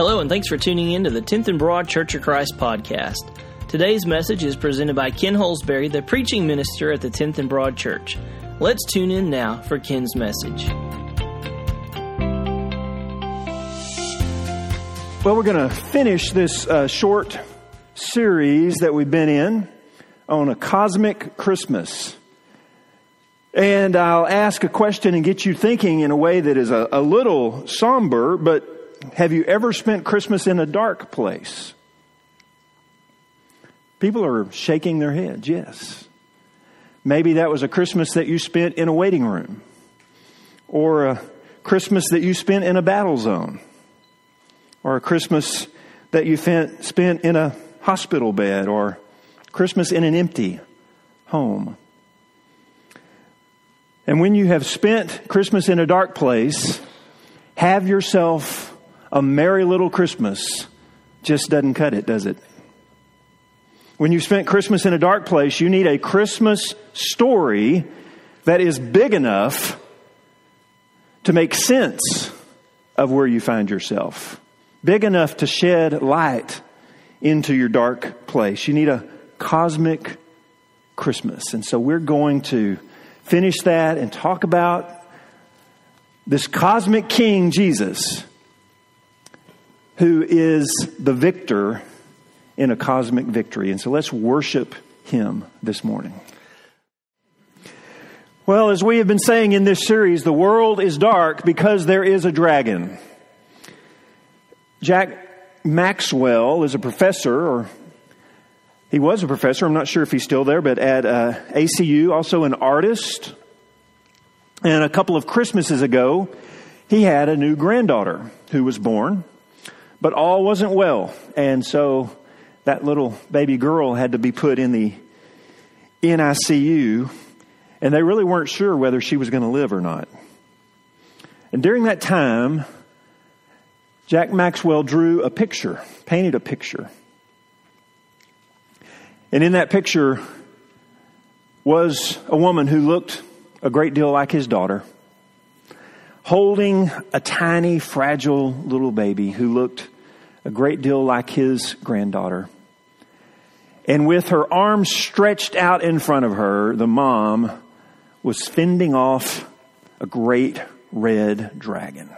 Hello, and thanks for tuning in to the 10th and Broad Church of Christ podcast. Today's message is presented by Ken Holsberry, the preaching minister at the 10th and Broad Church. Let's tune in now for Ken's message. Well, we're going to finish this uh, short series that we've been in on a cosmic Christmas. And I'll ask a question and get you thinking in a way that is a, a little somber, but have you ever spent Christmas in a dark place? People are shaking their heads, yes. Maybe that was a Christmas that you spent in a waiting room, or a Christmas that you spent in a battle zone, or a Christmas that you spent in a hospital bed, or Christmas in an empty home. And when you have spent Christmas in a dark place, have yourself a merry little Christmas just doesn't cut it, does it? When you spent Christmas in a dark place, you need a Christmas story that is big enough to make sense of where you find yourself, big enough to shed light into your dark place. You need a cosmic Christmas. And so we're going to finish that and talk about this cosmic King, Jesus, who is the victor in a cosmic victory. And so let's worship him this morning. Well, as we have been saying in this series, the world is dark because there is a dragon. Jack Maxwell is a professor, or he was a professor, I'm not sure if he's still there, but at uh, ACU, also an artist. And a couple of Christmases ago, he had a new granddaughter who was born, but all wasn't well. And so that little baby girl had to be put in the NICU, and they really weren't sure whether she was going to live or not. And during that time, Jack Maxwell drew a picture, painted a picture. And in that picture was a woman who looked a great deal like his daughter, holding a tiny, fragile little baby who looked a great deal like his granddaughter. And with her arms stretched out in front of her, the mom was fending off a great red dragon.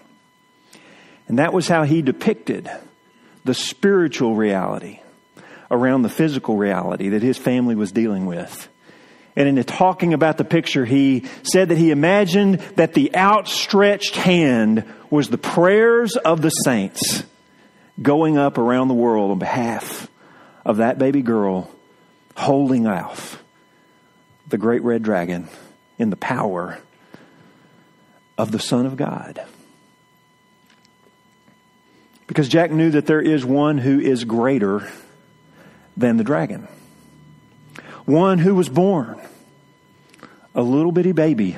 And that was how he depicted the spiritual reality around the physical reality that his family was dealing with. And in talking about the picture, he said that he imagined that the outstretched hand was the prayers of the saints going up around the world on behalf of that baby girl holding off the great red dragon in the power of the Son of God. Because Jack knew that there is one who is greater than the dragon. One who was born a little bitty baby.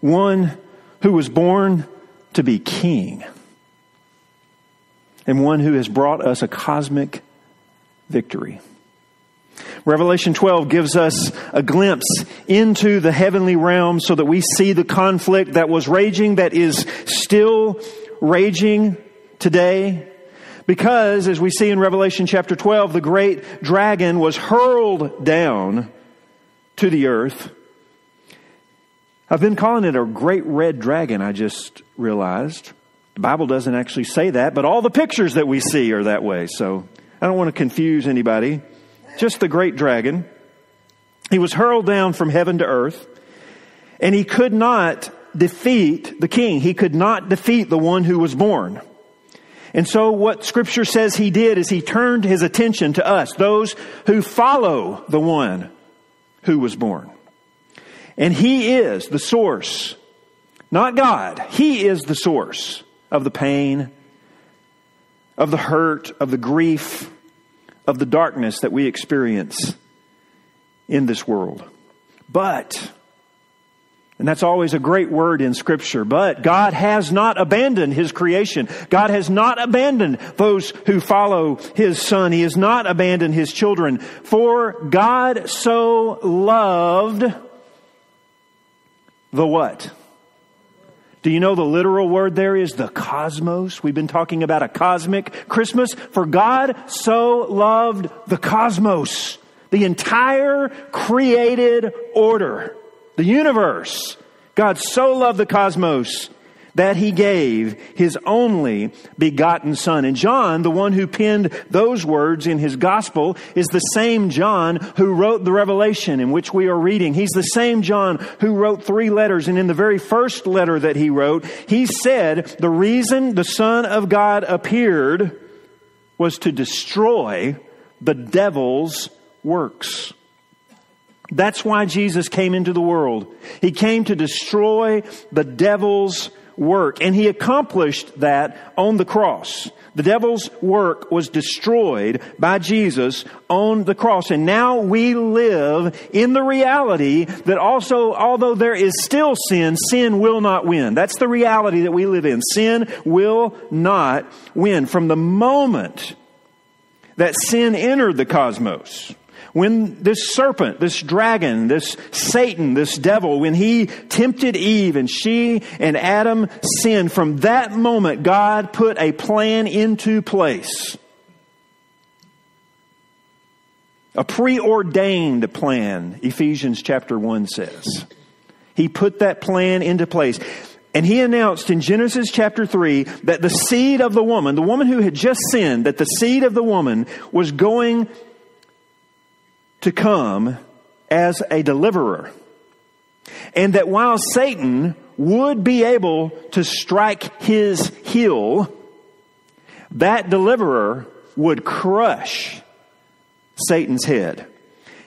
One who was born to be king and one who has brought us a cosmic victory. Revelation 12 gives us a glimpse into the heavenly realm so that we see the conflict that was raging, that is still raging today. Because, as we see in Revelation chapter 12, the great dragon was hurled down to the earth. I've been calling it a great red dragon, I just realized. The Bible doesn't actually say that, but all the pictures that we see are that way. So I don't want to confuse anybody. Just the great dragon. He was hurled down from heaven to earth, and he could not defeat the king. He could not defeat the one who was born. And so what scripture says he did is he turned his attention to us, those who follow the one who was born. And he is the source, not God. He is the source of the pain, of the hurt, of the grief, of the darkness that we experience in this world. But, and that's always a great word in Scripture, but God has not abandoned His creation. God has not abandoned those who follow His Son. He has not abandoned His children. For God so loved the what? Do you know the literal word there is the cosmos? We've been talking about a cosmic Christmas. For God so loved the cosmos, the entire created order, the universe. God so loved the cosmos that he gave his only begotten son. And John, the one who penned those words in his gospel, is the same John who wrote the Revelation in which we are reading. He's the same John who wrote three letters. And in the very first letter that he wrote, he said the reason the Son of God appeared was to destroy the devil's works. That's why Jesus came into the world. He came to destroy the devil's work. And he accomplished that on the cross. The devil's work was destroyed by Jesus on the cross. And now we live in the reality that also, although there is still sin, sin will not win. That's the reality that we live in. Sin will not win. From the moment that sin entered the cosmos, when this serpent, this dragon, this Satan, this devil, when he tempted Eve and she and Adam sinned, from that moment God put a plan into place. A preordained plan, Ephesians chapter 1 says. He put that plan into place. And he announced in Genesis chapter 3 that the seed of the woman, the woman who had just sinned, that the seed of the woman was going to come as a deliverer. And that while Satan would be able to strike his heel, that deliverer would crush Satan's head.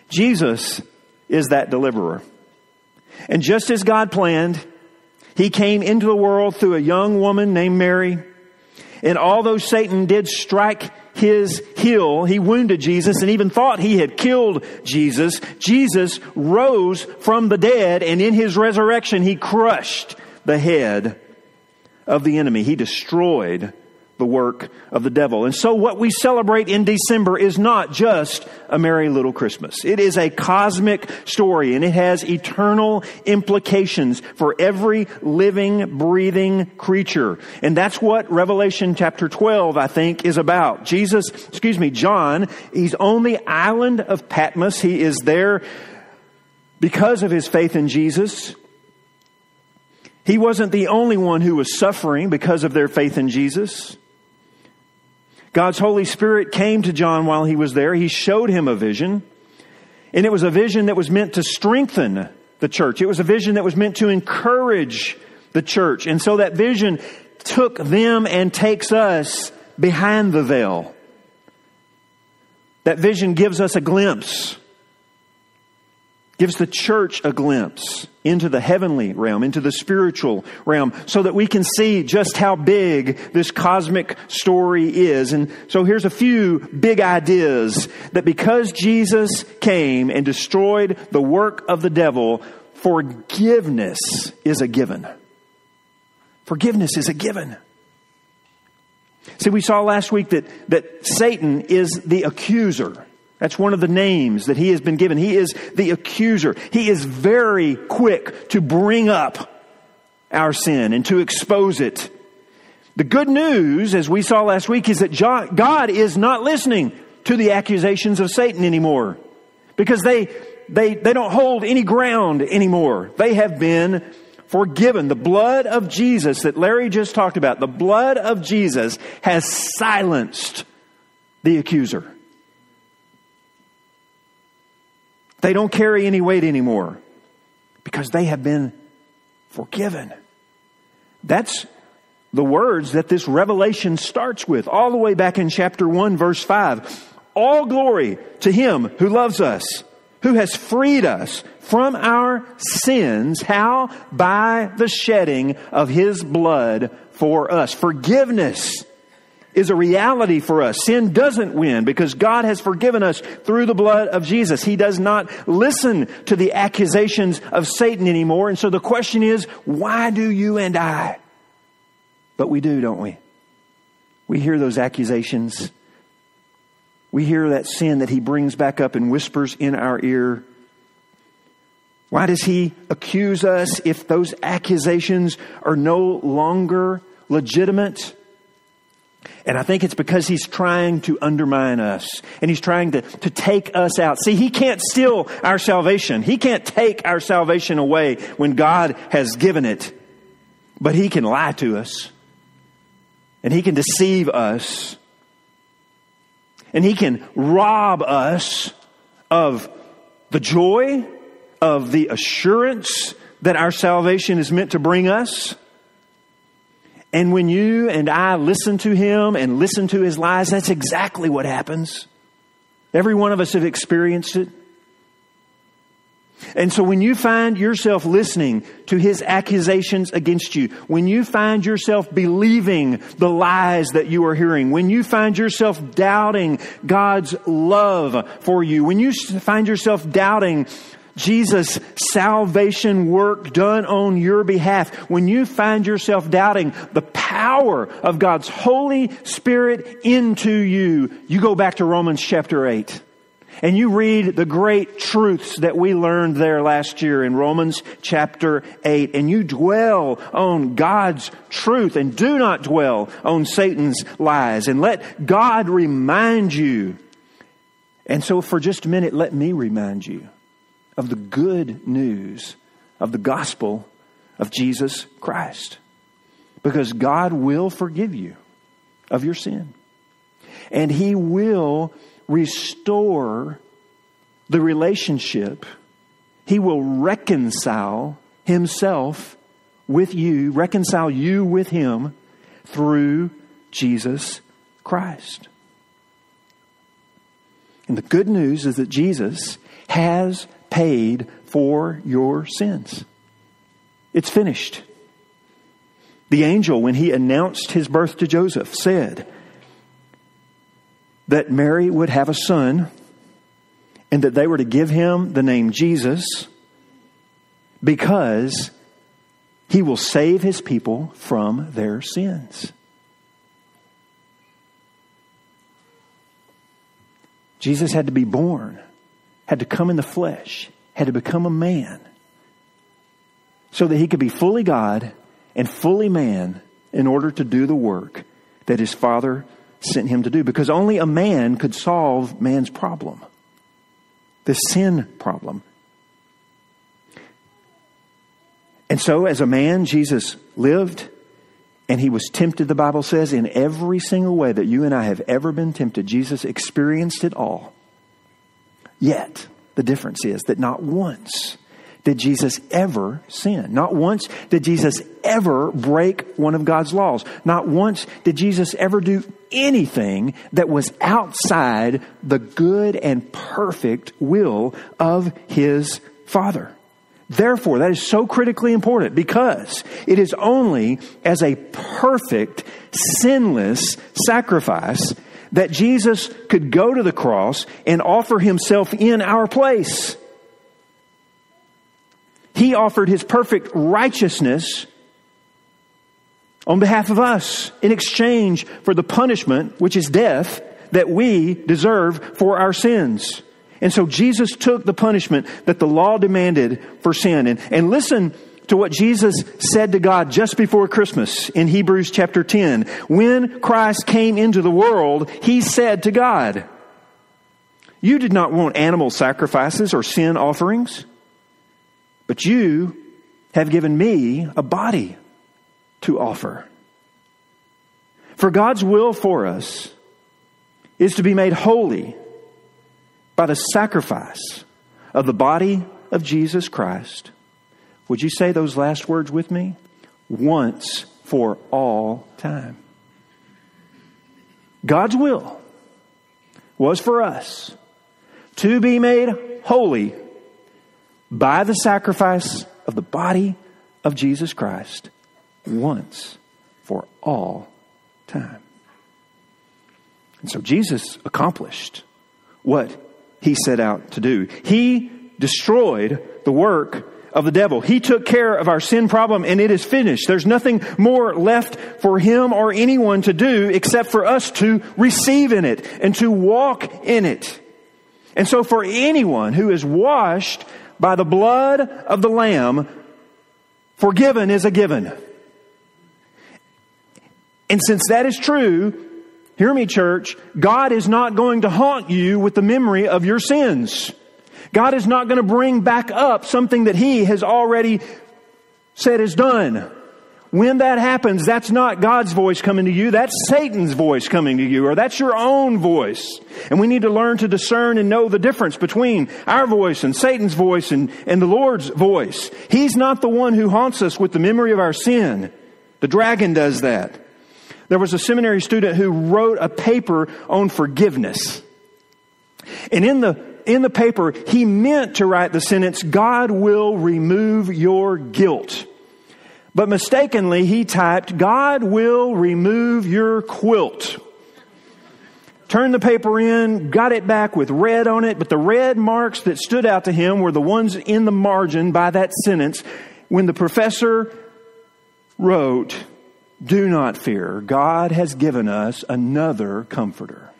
Jesus is that deliverer. And just as God planned, he came into the world through a young woman named Mary. And although Satan did strike his heel, he wounded Jesus and even thought he had killed Jesus. Jesus rose from the dead and in his resurrection he crushed the head of the enemy. He destroyed the work of the devil. And so what we celebrate in December is not just a merry little Christmas. It is a cosmic story and it has eternal implications for every living, breathing creature. And that's what Revelation chapter 12, I think, is about. Jesus, excuse me, John, he's on the island of Patmos. He is there because of his faith in Jesus. He wasn't the only one who was suffering because of their faith in Jesus. God's Holy Spirit came to John while he was there. He showed him a vision. And it was a vision that was meant to strengthen the church. It was a vision that was meant to encourage the church. And so that vision took them and takes us behind the veil. That vision gives us a glimpse gives the church a glimpse into the heavenly realm, into the spiritual realm, so that we can see just how big this cosmic story is. And so here's a few big ideas that because Jesus came and destroyed the work of the devil, forgiveness is a given. Forgiveness is a given. See, we saw last week that, that Satan is the accuser. That's one of the names that he has been given. He is the accuser. He is very quick to bring up our sin and to expose it. The good news, as we saw last week, is that God is not listening to the accusations of Satan anymore because they, they, they don't hold any ground anymore. They have been forgiven. The blood of Jesus that Larry just talked about, the blood of Jesus has silenced the accuser. They don't carry any weight anymore because they have been forgiven. That's the words that this revelation starts with, all the way back in chapter 1, verse 5. All glory to Him who loves us, who has freed us from our sins. How? By the shedding of His blood for us. Forgiveness is a reality for us. Sin doesn't win because God has forgiven us through the blood of Jesus. He does not listen to the accusations of Satan anymore. And so the question is, why do you and I? But we do, don't we? We hear those accusations. We hear that sin that he brings back up and whispers in our ear. Why does he accuse us if those accusations are no longer legitimate? And I think it's because he's trying to undermine us and he's trying to, to take us out. See, he can't steal our salvation. He can't take our salvation away when God has given it. But he can lie to us and he can deceive us and he can rob us of the joy, of the assurance that our salvation is meant to bring us. And when you and I listen to him and listen to his lies, that's exactly what happens. Every one of us have experienced it. And so when you find yourself listening to his accusations against you, when you find yourself believing the lies that you are hearing, when you find yourself doubting God's love for you, when you find yourself doubting Jesus' salvation work done on your behalf, when you find yourself doubting the power of God's Holy Spirit into you, you go back to Romans chapter 8. And you read the great truths that we learned there last year in Romans chapter 8, and you dwell on God's truth and do not dwell on Satan's lies. And let God remind you. And so, for just a minute, let me remind you of the good news of the gospel of Jesus Christ. Because God will forgive you of your sin. And He will restore the relationship. He will reconcile Himself with you, reconcile you with Him through Jesus Christ. And the good news is that Jesus has paid for your sins. It's finished. The angel, when he announced his birth to Joseph, said that Mary would have a son and that they were to give him the name Jesus because he will save his people from their sins. Jesus had to be born had to come in the flesh, had to become a man, so that he could be fully God and fully man in order to do the work that his Father sent him to do. Because only a man could solve man's problem, the sin problem. And so, as a man, Jesus lived and he was tempted, the Bible says, in every single way that you and I have ever been tempted. Jesus experienced it all. Yet, the difference is that not once did Jesus ever sin. Not once did Jesus ever break one of God's laws. Not once did Jesus ever do anything that was outside the good and perfect will of his Father. Therefore, that is so critically important because it is only as a perfect, sinless sacrifice that Jesus could go to the cross and offer himself in our place. He offered his perfect righteousness on behalf of us in exchange for the punishment, which is death, that we deserve for our sins. And so Jesus took the punishment that the law demanded for sin. And, and listen to what Jesus said to God just before Christmas in Hebrews chapter 10. When Christ came into the world, he said to God, You did not want animal sacrifices or sin offerings, but you have given me a body to offer. For God's will for us is to be made holy by the sacrifice of the body of Jesus Christ would you say those last words with me? Once for all time. God's will was for us to be made holy by the sacrifice of the body of Jesus Christ once for all time. And so Jesus accomplished what he set out to do. He destroyed the work of the devil. He took care of our sin problem and it is finished. There's nothing more left for him or anyone to do except for us to receive in it and to walk in it. And so for anyone who is washed by the blood of the Lamb, forgiven is a given. And since that is true, hear me, church, God is not going to haunt you with the memory of your sins. God is not going to bring back up something that He has already said is done. When that happens, that's not God's voice coming to you, that's Satan's voice coming to you, or that's your own voice. And we need to learn to discern and know the difference between our voice and Satan's voice and, and the Lord's voice. He's not the one who haunts us with the memory of our sin. The dragon does that. There was a seminary student who wrote a paper on forgiveness. And in the, in the paper, he meant to write the sentence, God will remove your guilt. But mistakenly, he typed, God will remove your quilt. Turned the paper in, got it back with red on it, but the red marks that stood out to him were the ones in the margin by that sentence when the professor wrote, Do not fear, God has given us another comforter.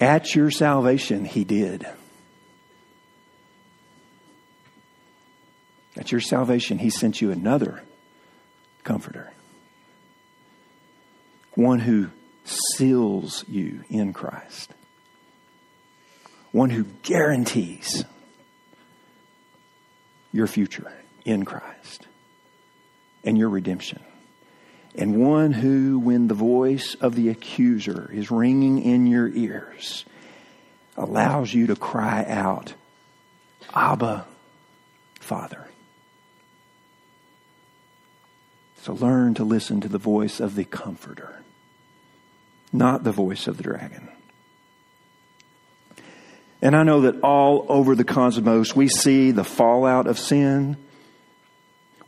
At your salvation, He did. At your salvation, He sent you another comforter. One who seals you in Christ. One who guarantees your future in Christ and your redemption and one who, when the voice of the accuser is ringing in your ears, allows you to cry out, Abba, Father. So learn to listen to the voice of the Comforter, not the voice of the dragon. And I know that all over the cosmos we see the fallout of sin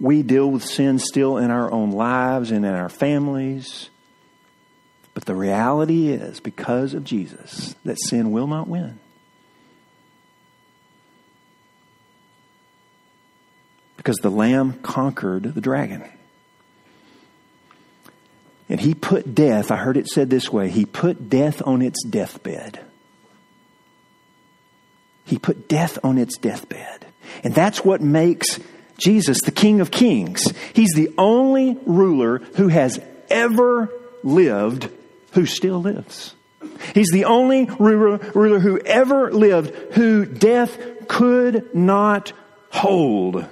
we deal with sin still in our own lives and in our families. But the reality is, because of Jesus, that sin will not win. Because the Lamb conquered the dragon. And he put death, I heard it said this way, he put death on its deathbed. He put death on its deathbed. And that's what makes Jesus, the King of Kings. He's the only ruler who has ever lived who still lives. He's the only ruler, who ever lived who death could not hold.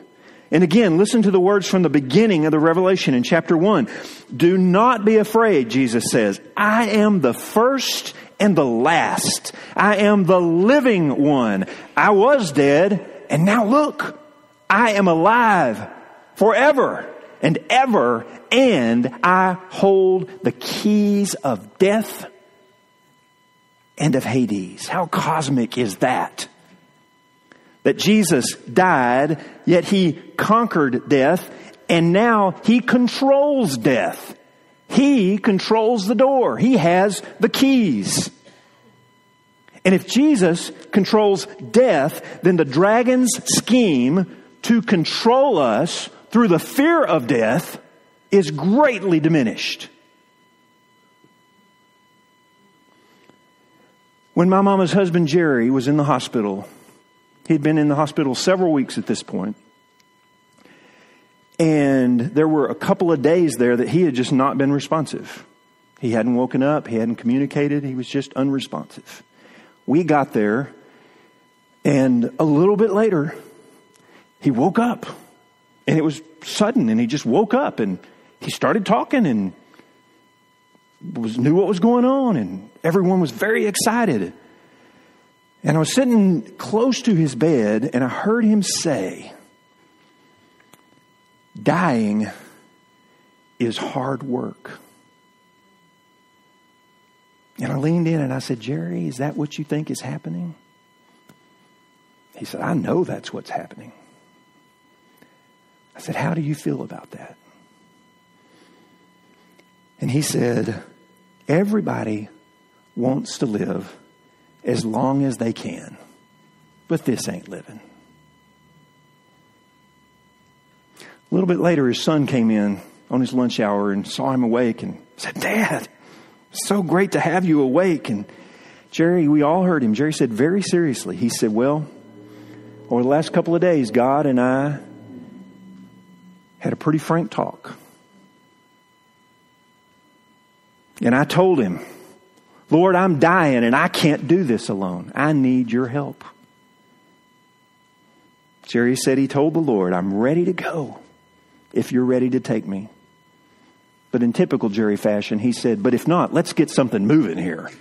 And again, listen to the words from the beginning of the Revelation in chapter 1. Do not be afraid, Jesus says. I am the first and the last. I am the living one. I was dead, and now look, I am alive forever and ever, and I hold the keys of death and of Hades. How cosmic is that? That Jesus died, yet he conquered death, and now he controls death. He controls the door. He has the keys. And if Jesus controls death, then the dragon's scheme to control us through the fear of death is greatly diminished. When my mama's husband Jerry was in the hospital, he'd been in the hospital several weeks at this point, and there were a couple of days there that he had just not been responsive. He hadn't woken up, he hadn't communicated, he was just unresponsive. We got there, and a little bit later, he woke up. And it was sudden and he just woke up and he started talking and was knew what was going on and everyone was very excited. And i was sitting close to his bed and i heard him say dying is hard work. And i leaned in and i said jerry is that what you think is happening? He said i know that's what's happening I said, How do you feel about that? And he said, Everybody wants to live as long as they can, but this ain't living. A little bit later, his son came in on his lunch hour and saw him awake and said, Dad, So great to have you awake. And Jerry, we all heard him. Jerry said very seriously, he said, Well, over the last couple of days, God and I had a pretty frank talk. And I told him, Lord, I'm dying and I can't do this alone. I need your help. Jerry said he told the Lord, I'm ready to go if you're ready to take me. But in typical Jerry fashion, he said, But if not, let's get something moving here.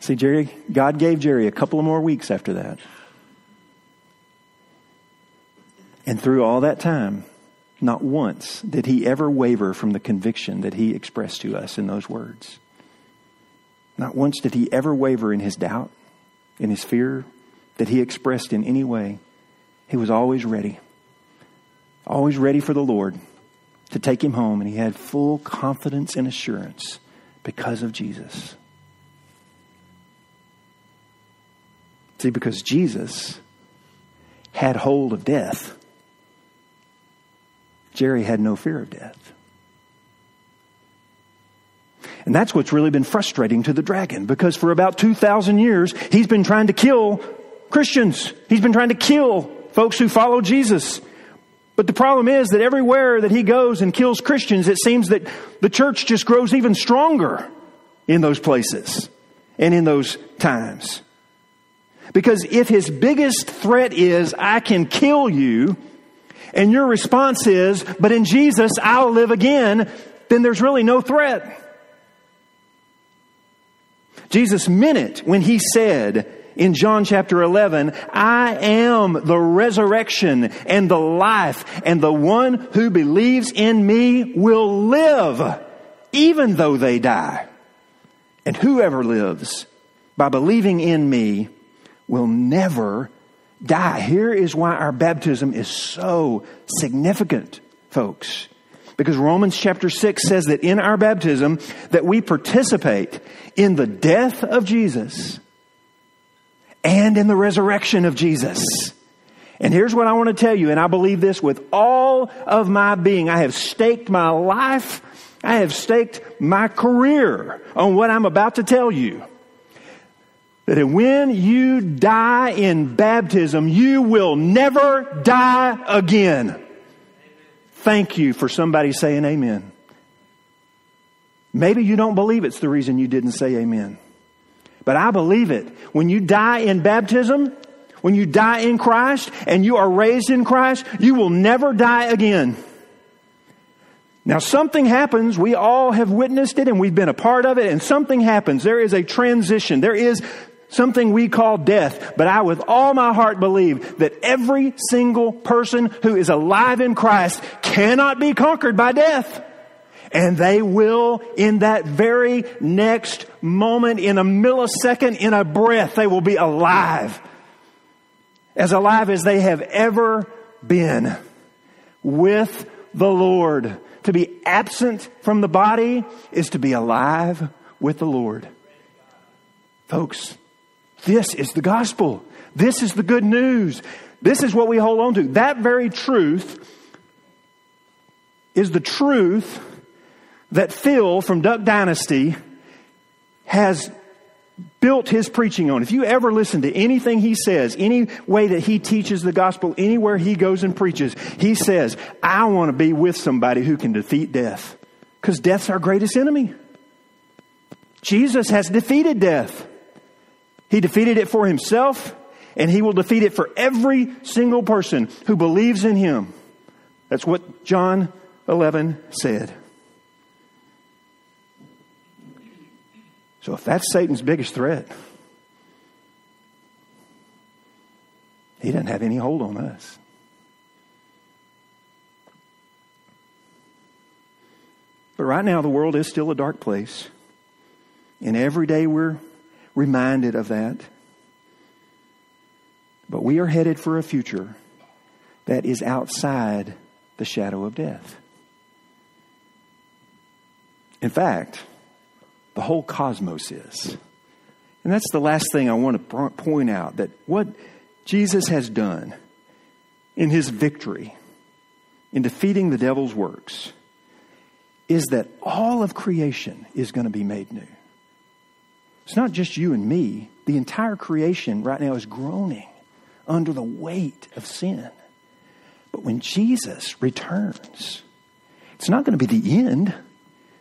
See, Jerry, God gave Jerry a couple of more weeks after that. And through all that time, not once did he ever waver from the conviction that he expressed to us in those words. Not once did he ever waver in his doubt, in his fear that he expressed in any way. He was always ready, always ready for the Lord to take him home, and he had full confidence and assurance because of Jesus. See, because Jesus had hold of death, Jerry had no fear of death. And that's what's really been frustrating to the dragon because for about 2,000 years, he's been trying to kill Christians. He's been trying to kill folks who follow Jesus. But the problem is that everywhere that he goes and kills Christians, it seems that the church just grows even stronger in those places and in those times. Because if his biggest threat is, I can kill you, and your response is, but in Jesus I'll live again, then there's really no threat. Jesus meant it when he said in John chapter 11, I am the resurrection and the life, and the one who believes in me will live, even though they die. And whoever lives by believing in me will never die. Here is why our baptism is so significant, folks. Because Romans chapter 6 says that in our baptism that we participate in the death of Jesus and in the resurrection of Jesus. And here's what I want to tell you, and I believe this with all of my being. I have staked my life, I have staked my career on what I'm about to tell you that when you die in baptism, you will never die again. Thank you for somebody saying amen. Maybe you don't believe it's the reason you didn't say amen. But I believe it. When you die in baptism, when you die in Christ and you are raised in Christ, you will never die again. Now, something happens. We all have witnessed it and we've been a part of it, and something happens. There is a transition. There is something we call death. But I, with all my heart, believe that every single person who is alive in Christ cannot be conquered by death. And they will, in that very next moment, in a millisecond, in a breath, they will be alive. As alive as they have ever been with the Lord. To be absent from the body is to be alive with the Lord. Folks, this is the gospel. This is the good news. This is what we hold on to. That very truth is the truth that Phil from Duck Dynasty has built his preaching on. If you ever listen to anything he says, any way that he teaches the gospel, anywhere he goes and preaches, he says, I want to be with somebody who can defeat death. Because death's our greatest enemy. Jesus has defeated death. He defeated it for himself, and he will defeat it for every single person who believes in him. That's what John 11 said. So if that's Satan's biggest threat, he doesn't have any hold on us. But right now, the world is still a dark place. And every day we're reminded of that. But we are headed for a future that is outside the shadow of death. In fact, the whole cosmos is. And that's the last thing I want to point out that what Jesus has done in his victory in defeating the devil's works is that all of creation is going to be made new. It's not just you and me. The entire creation right now is groaning under the weight of sin. But when Jesus returns, it's not going to be the end,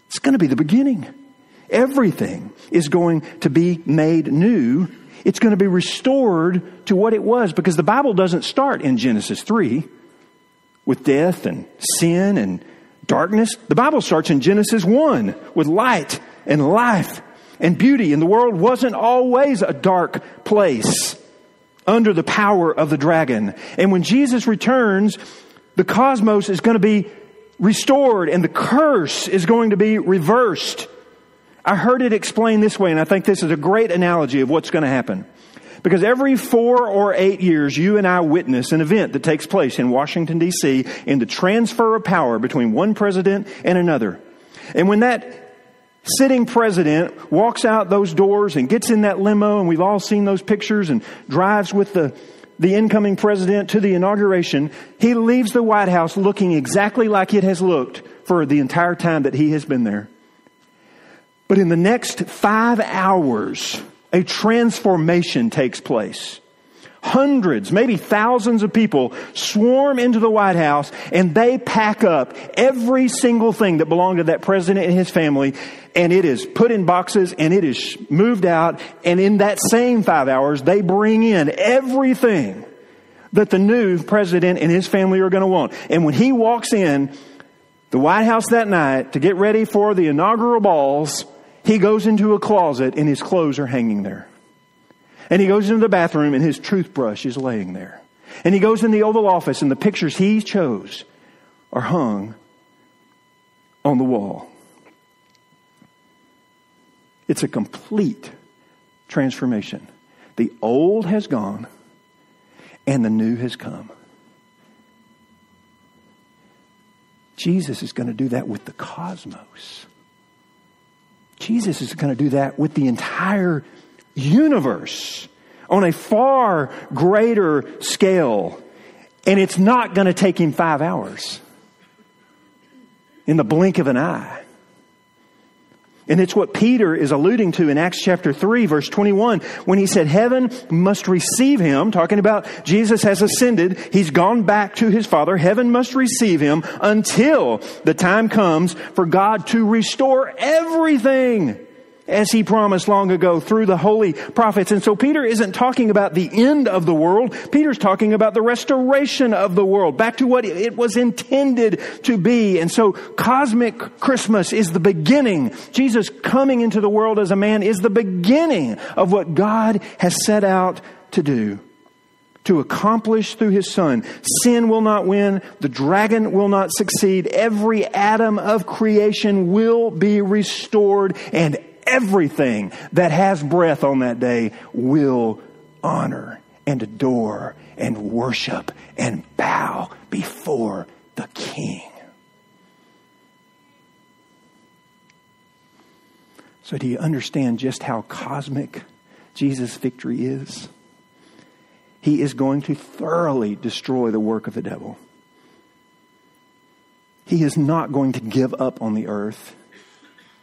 it's going to be the beginning. Everything is going to be made new. It's going to be restored to what it was because the Bible doesn't start in Genesis 3 with death and sin and darkness. The Bible starts in Genesis 1 with light and life and beauty. And the world wasn't always a dark place under the power of the dragon. And when Jesus returns, the cosmos is going to be restored and the curse is going to be reversed. I heard it explained this way, and I think this is a great analogy of what's going to happen. Because every four or eight years, you and I witness an event that takes place in Washington, D.C., in the transfer of power between one president and another. And when that sitting president walks out those doors and gets in that limo, and we've all seen those pictures, and drives with the, the incoming president to the inauguration, he leaves the White House looking exactly like it has looked for the entire time that he has been there. But in the next five hours, a transformation takes place. Hundreds, maybe thousands of people swarm into the White House and they pack up every single thing that belonged to that president and his family and it is put in boxes and it is moved out. And in that same five hours, they bring in everything that the new president and his family are going to want. And when he walks in the White House that night to get ready for the inaugural balls, he goes into a closet and his clothes are hanging there. And he goes into the bathroom and his toothbrush is laying there. And he goes in the Oval Office and the pictures he chose are hung on the wall. It's a complete transformation. The old has gone and the new has come. Jesus is going to do that with the cosmos. Jesus is going to do that with the entire universe on a far greater scale. And it's not going to take him five hours in the blink of an eye. And it's what Peter is alluding to in Acts chapter 3 verse 21 when he said heaven must receive him, talking about Jesus has ascended, he's gone back to his Father, heaven must receive him until the time comes for God to restore everything as he promised long ago through the holy prophets. And so Peter isn't talking about the end of the world. Peter's talking about the restoration of the world back to what it was intended to be. And so cosmic Christmas is the beginning. Jesus coming into the world as a man is the beginning of what God has set out to do to accomplish through his son. Sin will not win. The dragon will not succeed. Every atom of creation will be restored and everything that has breath on that day will honor and adore and worship and bow before the King. So, do you understand just how cosmic Jesus' victory is? He is going to thoroughly destroy the work of the devil. He is not going to give up on the earth.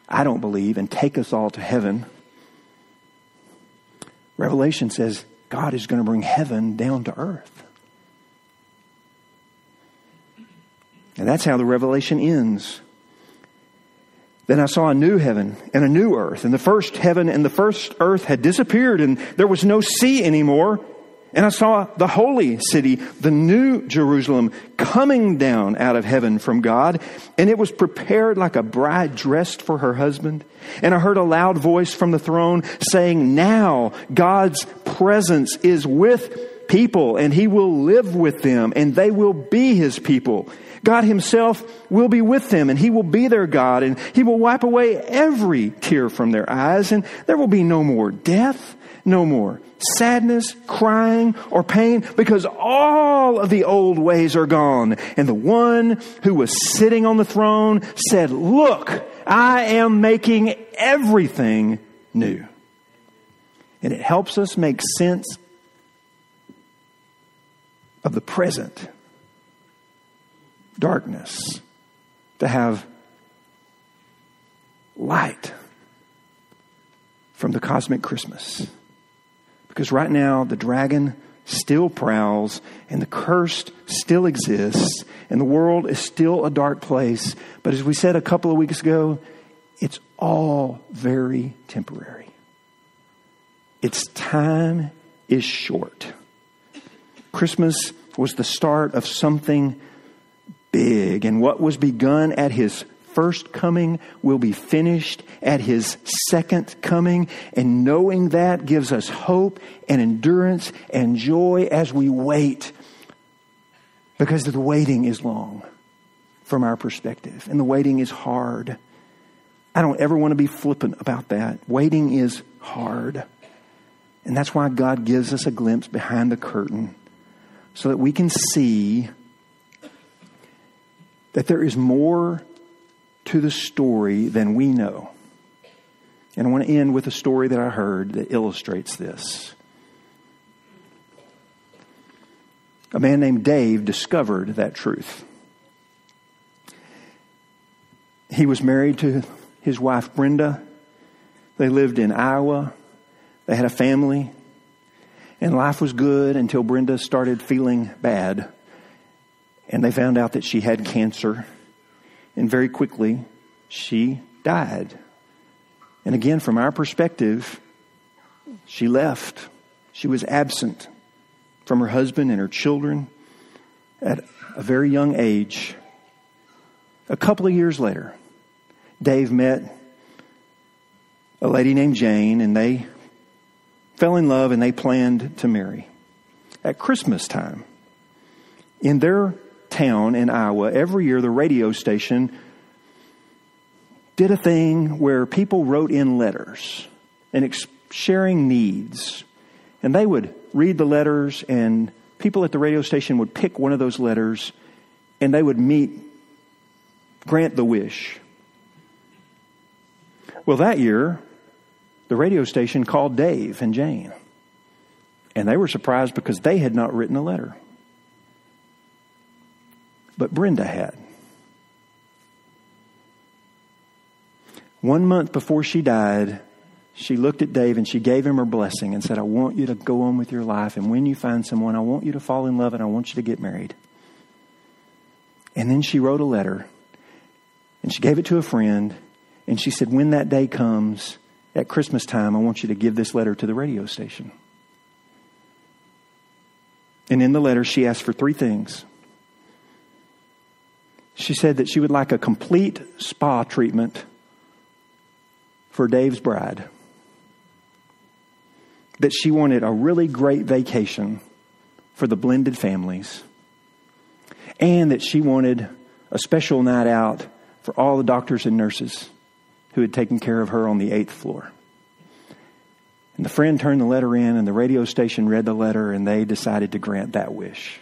I don't believe, and take us all to heaven. Revelation says God is going to bring heaven down to earth. And that's how the revelation ends. Then I saw a new heaven and a new earth, and the first heaven and the first earth had disappeared, and there was no sea anymore. And I saw the holy city, the new Jerusalem, coming down out of heaven from God, and it was prepared like a bride dressed for her husband. And I heard a loud voice from the throne saying, Now God's presence is with people, and he will live with them, and they will be his people. God himself will be with them, and he will be their God, and he will wipe away every tear from their eyes, and there will be no more death no more sadness, crying, or pain, because all of the old ways are gone. And the one who was sitting on the throne said, Look, I am making everything new. And it helps us make sense of the present darkness, to have light from the cosmic Christmas. Because right now, the dragon still prowls, and the cursed still exists, and the world is still a dark place. But as we said a couple of weeks ago, it's all very temporary. Its time is short. Christmas was the start of something big, and what was begun at his first coming will be finished at his second coming. And knowing that gives us hope and endurance and joy as we wait. Because the waiting is long from our perspective, and the waiting is hard. I don't ever want to be flippant about that. Waiting is hard. And that's why God gives us a glimpse behind the curtain so that we can see that there is more to the story than we know. And I want to end with a story that I heard that illustrates this. A man named Dave discovered that truth. He was married to his wife Brenda. They lived in Iowa. They had a family. And life was good until Brenda started feeling bad. And they found out that she had cancer. And very quickly, she died. And again, from our perspective, she left. She was absent from her husband and her children at a very young age. A couple of years later, Dave met a lady named Jane, and they fell in love and they planned to marry. At Christmas time, in their town in Iowa, every year the radio station did a thing where people wrote in letters and ex- sharing needs. And they would read the letters, and people at the radio station would pick one of those letters and they would meet, grant the wish. Well, that year, the radio station called Dave and Jane. And they were surprised because they had not written a letter but Brenda had. One month before she died, she looked at Dave and she gave him her blessing and said, I want you to go on with your life. And when you find someone, I want you to fall in love and I want you to get married. And then she wrote a letter and she gave it to a friend. And she said, When that day comes at Christmas time, I want you to give this letter to the radio station. And in the letter, she asked for three things she said that she would like a complete spa treatment for Dave's bride. That she wanted a really great vacation for the blended families. And that she wanted a special night out for all the doctors and nurses who had taken care of her on the eighth floor. And the friend turned the letter in, and the radio station read the letter, and they decided to grant that wish.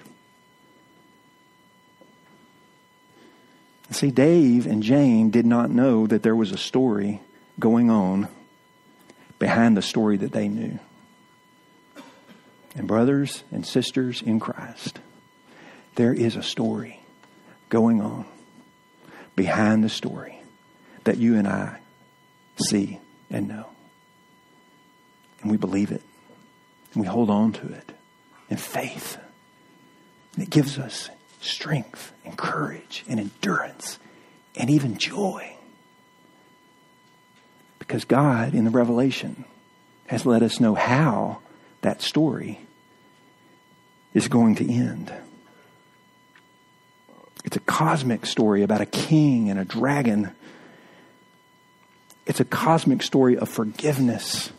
See, Dave and Jane did not know that there was a story going on behind the story that they knew. And, brothers and sisters in Christ, there is a story going on behind the story that you and I see and know. And we believe it. And we hold on to it in faith. And it gives us strength and courage and endurance and even joy. Because God, in the Revelation, has let us know how that story is going to end. It's a cosmic story about a king and a dragon. It's a cosmic story of forgiveness,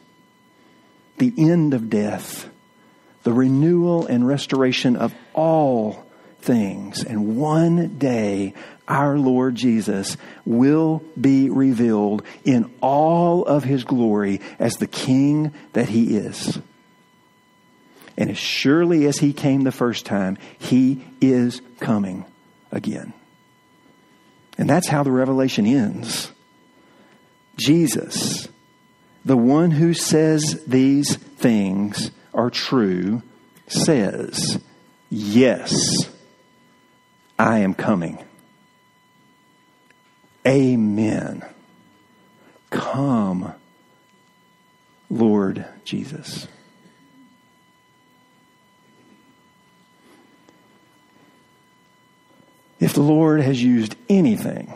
the end of death, the renewal and restoration of all things. And one day, our Lord Jesus will be revealed in all of his glory as the King that he is. And as surely as he came the first time, he is coming again. And that's how the revelation ends. Jesus, the one who says these things are true, says, Yes. I am coming. Amen. Come, Lord Jesus. If the Lord has used anything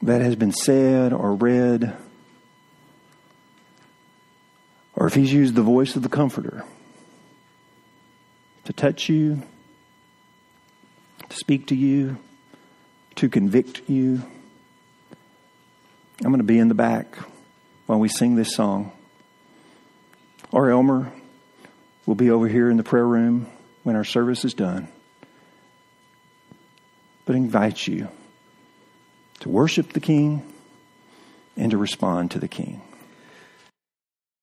that has been said or read, or if He's used the voice of the Comforter to touch you, to speak to you, to convict you, I'm going to be in the back while we sing this song. Or Elmer will be over here in the prayer room when our service is done. But invite you to worship the King and to respond to the King.